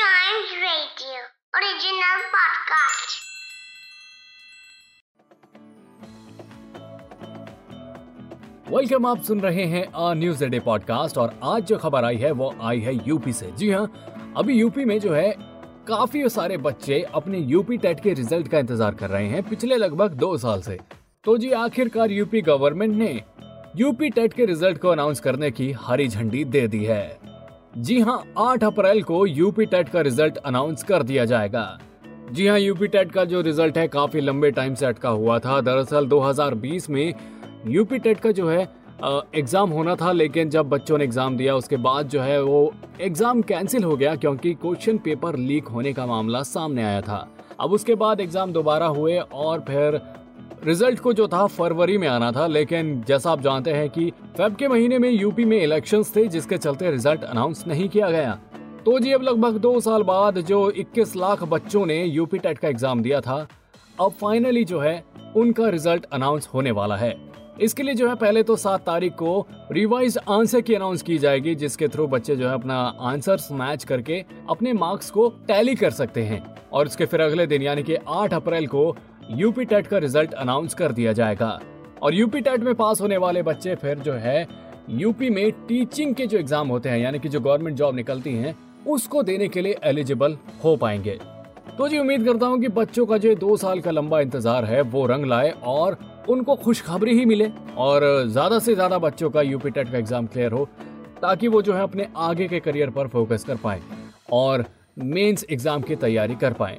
Giant Radio, original podcast. Welcome आप सुन रहे हैं आ न्यूज़ डे पॉडकास्ट और आज जो खबर आई है, वो आई है यूपी से। जी हाँ अभी यूपी में जो है, काफ़ी सारे बच्चे अपने यूपी टेट के रिज़ल्ट का इंतज़ार कर रहे हैं पिछले लगभग दो साल से। तो जी, आखिरकार यूपी गवर्नमेंट ने यूपी टेट के रिज़ल्ट को अनाउंस करने की हरी झंडी दे दी है। जी हाँ 8 अप्रैल को यूपी टेट का रिज़ल्ट अनाउंस कर दिया जाएगा। जी हाँ यूपी टेट का जो रिज़ल्ट है, काफ़ी लंबे टाइम से अटका हुआ था। दरअसल 2020 में यूपी टेट का जो है एग्ज़ाम होना था, लेकिन जब बच्चों ने एग्ज़ाम दिया, उसके बाद जो है, वो एग्ज़ाम कैंसिल हो गया, क्योंकि क्वेश्चन पेपर लीक होने का मामला सामने आया था। अब उसके बाद एग्ज़ाम दोबारा हुए और फिर रिज़ल्ट को जो था फरवरी में आना था, लेकिन जैसा आप जानते हैं कि फेब के महीने में यूपी में इलेक्शंस थे, जिसके चलते रिज़ल्ट अनाउंस नहीं किया गया। तो जी, अब लगभग दो साल बाद जो 21 लाख बच्चों ने यूपी टेट का एग्ज़ाम दिया था, अब फाइनली जो है, उनका रिज़ल्ट अनाउंस होने वाला है। इसके लिए जो है, पहले तो सात तारीख को रिवाइज आंसर की अनाउंस की जाएगी, जिसके थ्रू बच्चे जो है, अपना आंसर मैच करके अपने मार्क्स को टैली कर सकते हैं। और उसके फिर अगले दिन, यानी कि 8 अप्रैल को यूपी टेट का रिज़ल्ट अनाउंस कर दिया जाएगा। और यूपी टेट में पास होने वाले बच्चे फिर जो है, यूपी में टीचिंग के जो एग्ज़ाम होते हैं, यानी कि जो गवर्नमेंट जॉब निकलती हैं, उसको देने के लिए एलिजिबल हो पाएँगे। तो जी, उम्मीद करता हूँ कि बच्चों का जो दो साल का लंबा इंतज़ार है, वो रंग लाए और उनको खुशखबरी ही मिले और ज़्यादा से ज़्यादा बच्चों का यूपी टेट का एग्ज़ाम क्लियर हो, ताकि वो जो है अपने आगे के करियर पर फोकस कर पाए और मेंस एग्ज़ाम की तैयारी कर पाए।